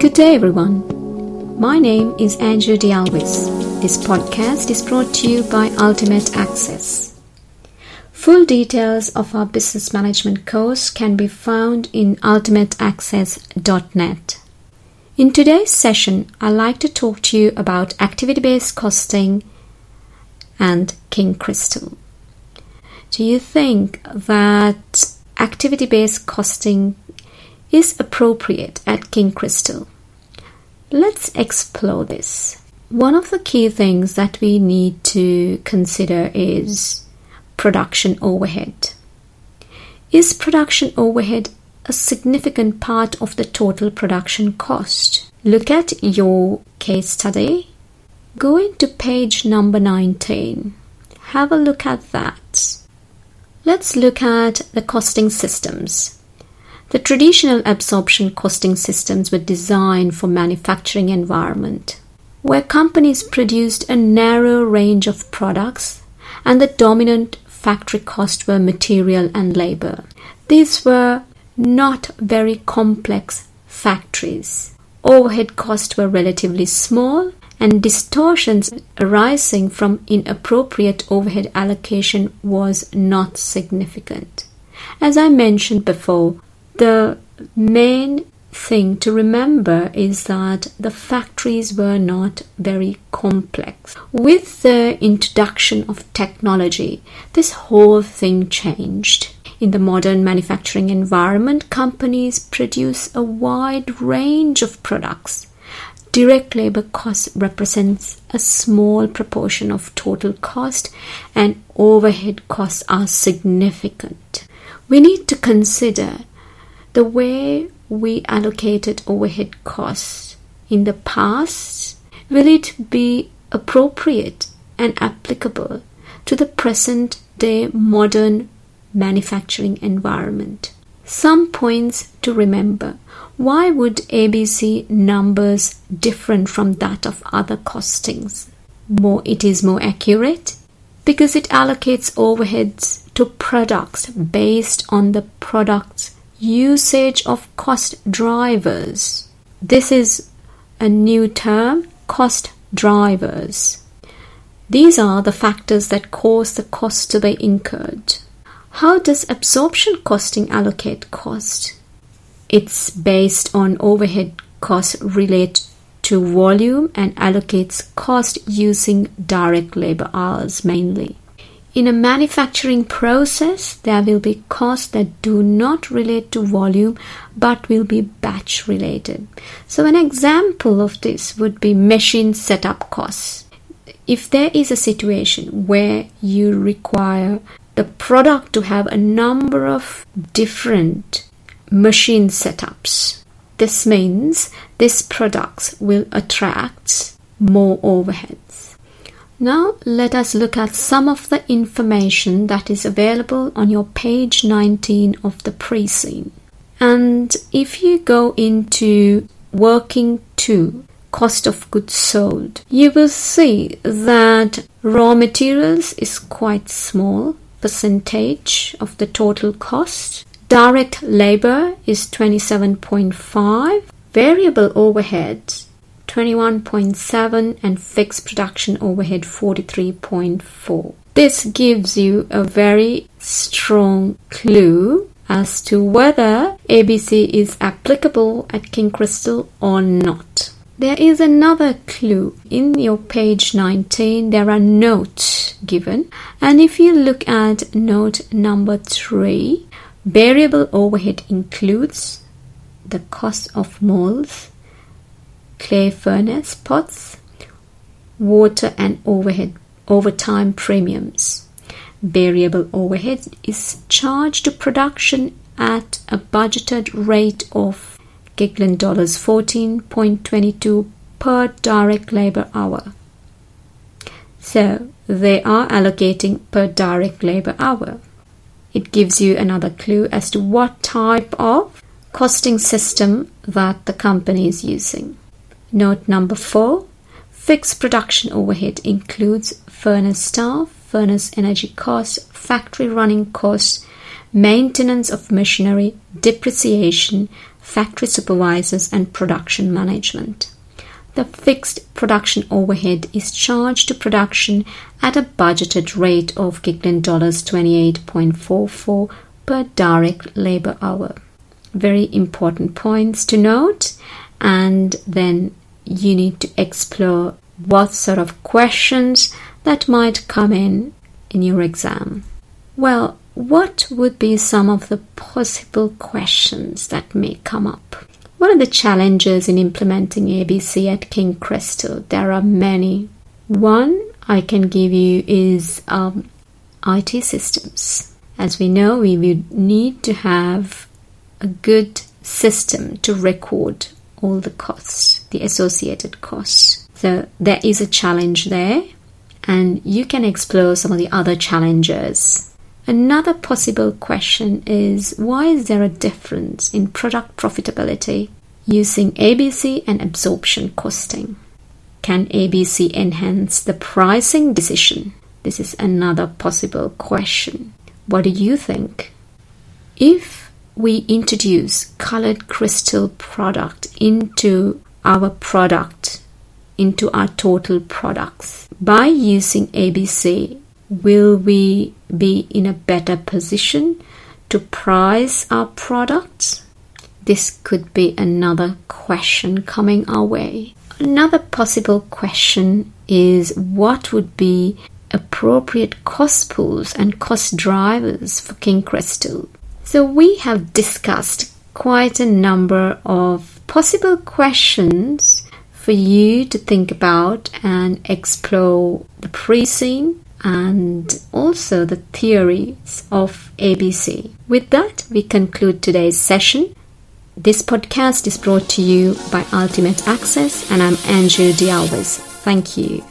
Good day, everyone. My name is Angela Dialvis. This podcast is brought to you by Ultimate Access. Full details of our business management course can be found in ultimateaccess.net. In today's session, I'd like to talk to you about activity based costing and King Crystal. Do you think that activity based costing is appropriate at King Crystal? Let's explore this. One of the key things that we need to consider is production overhead. Is production overhead a significant part of the total production cost? Look at your case study. Go into page number 19. Have a look at that. Let's look at the costing systems. The traditional absorption costing systems were designed for manufacturing environment where companies produced a narrow range of products and the dominant factory costs were material and labor. These were not very complex factories. Overhead costs were relatively small and distortions arising from inappropriate overhead allocation was not significant. As I mentioned before, the main thing to remember is that the factories were not very complex. With the introduction of technology, this whole thing changed. In the modern manufacturing environment, companies produce a wide range of products. Direct labor cost represents a small proportion of total cost, and overhead costs are significant. We need to consider the way we allocated overhead costs in the past, will it be appropriate and applicable to the present day modern manufacturing environment? Some points to remember. Why would ABC numbers different from that of other costings? More it is more accurate because it allocates overheads to products based on the product's usage of cost drivers. This is a new term, cost drivers. These are the factors that cause the cost to be incurred. How does absorption costing allocate cost? It's based on overhead costs related to volume and allocates cost using direct labor hours mainly. In a manufacturing process, there will be costs that do not relate to volume but will be batch related. So, an example of this would be machine setup costs. If there is a situation where you require the product to have a number of different machine setups, this means this product will attract more overhead. Now let us look at some of the information that is available on your page 19 of the pre-seen. And if you go into working to cost of goods sold, you will see that raw materials is quite small percentage of the total cost. Direct labor is 27.5. Variable overheads 21.7 and fixed production overhead 43.4. This gives you a very strong clue as to whether ABC is applicable at King Crystal or not. There is another clue in your page 19. There are notes given, and if you look at note number 3, variable overhead includes the cost of molds, clay furnace pots, water and overhead overtime premiums. Variable overhead is charged to production at a budgeted rate of Gigland dollars 14.22 per direct labor hour. So they are allocating per direct labor hour. It gives you another clue as to what type of costing system that the company is using. Note number four fixed production overhead includes furnace staff, furnace energy costs, factory running costs, maintenance of machinery, depreciation, factory supervisors, and production management. The fixed production overhead is charged to production at a budgeted rate of Gigland dollars 28.44 per direct labor hour. Very important points to note, and then you need to explore what sort of questions that might come in in your exam. Well, what would be some of the possible questions that may come up? What are the challenges in implementing ABC at King Crystal? There are many. One I can give you is um, IT systems. As we know, we would need to have a good system to record all the costs, the associated costs. So there is a challenge there, and you can explore some of the other challenges Another possible question is why is there a difference in product profitability using ABC and absorption costing? Can ABC enhance the pricing decision? This is another possible question. What do you think? If we introduce colored crystal product into our product, into our total products by using ABC, will we be in a better position to price our products? This could be another question coming our way. Another possible question is what would be appropriate cost pools and cost drivers for King Crystal? So, we have discussed quite a number of possible questions for you to think about and explore the pre seen and also the theories of ABC. With that, we conclude today's session. This podcast is brought to you by Ultimate Access, and I'm Andrew Dialvis. Thank you.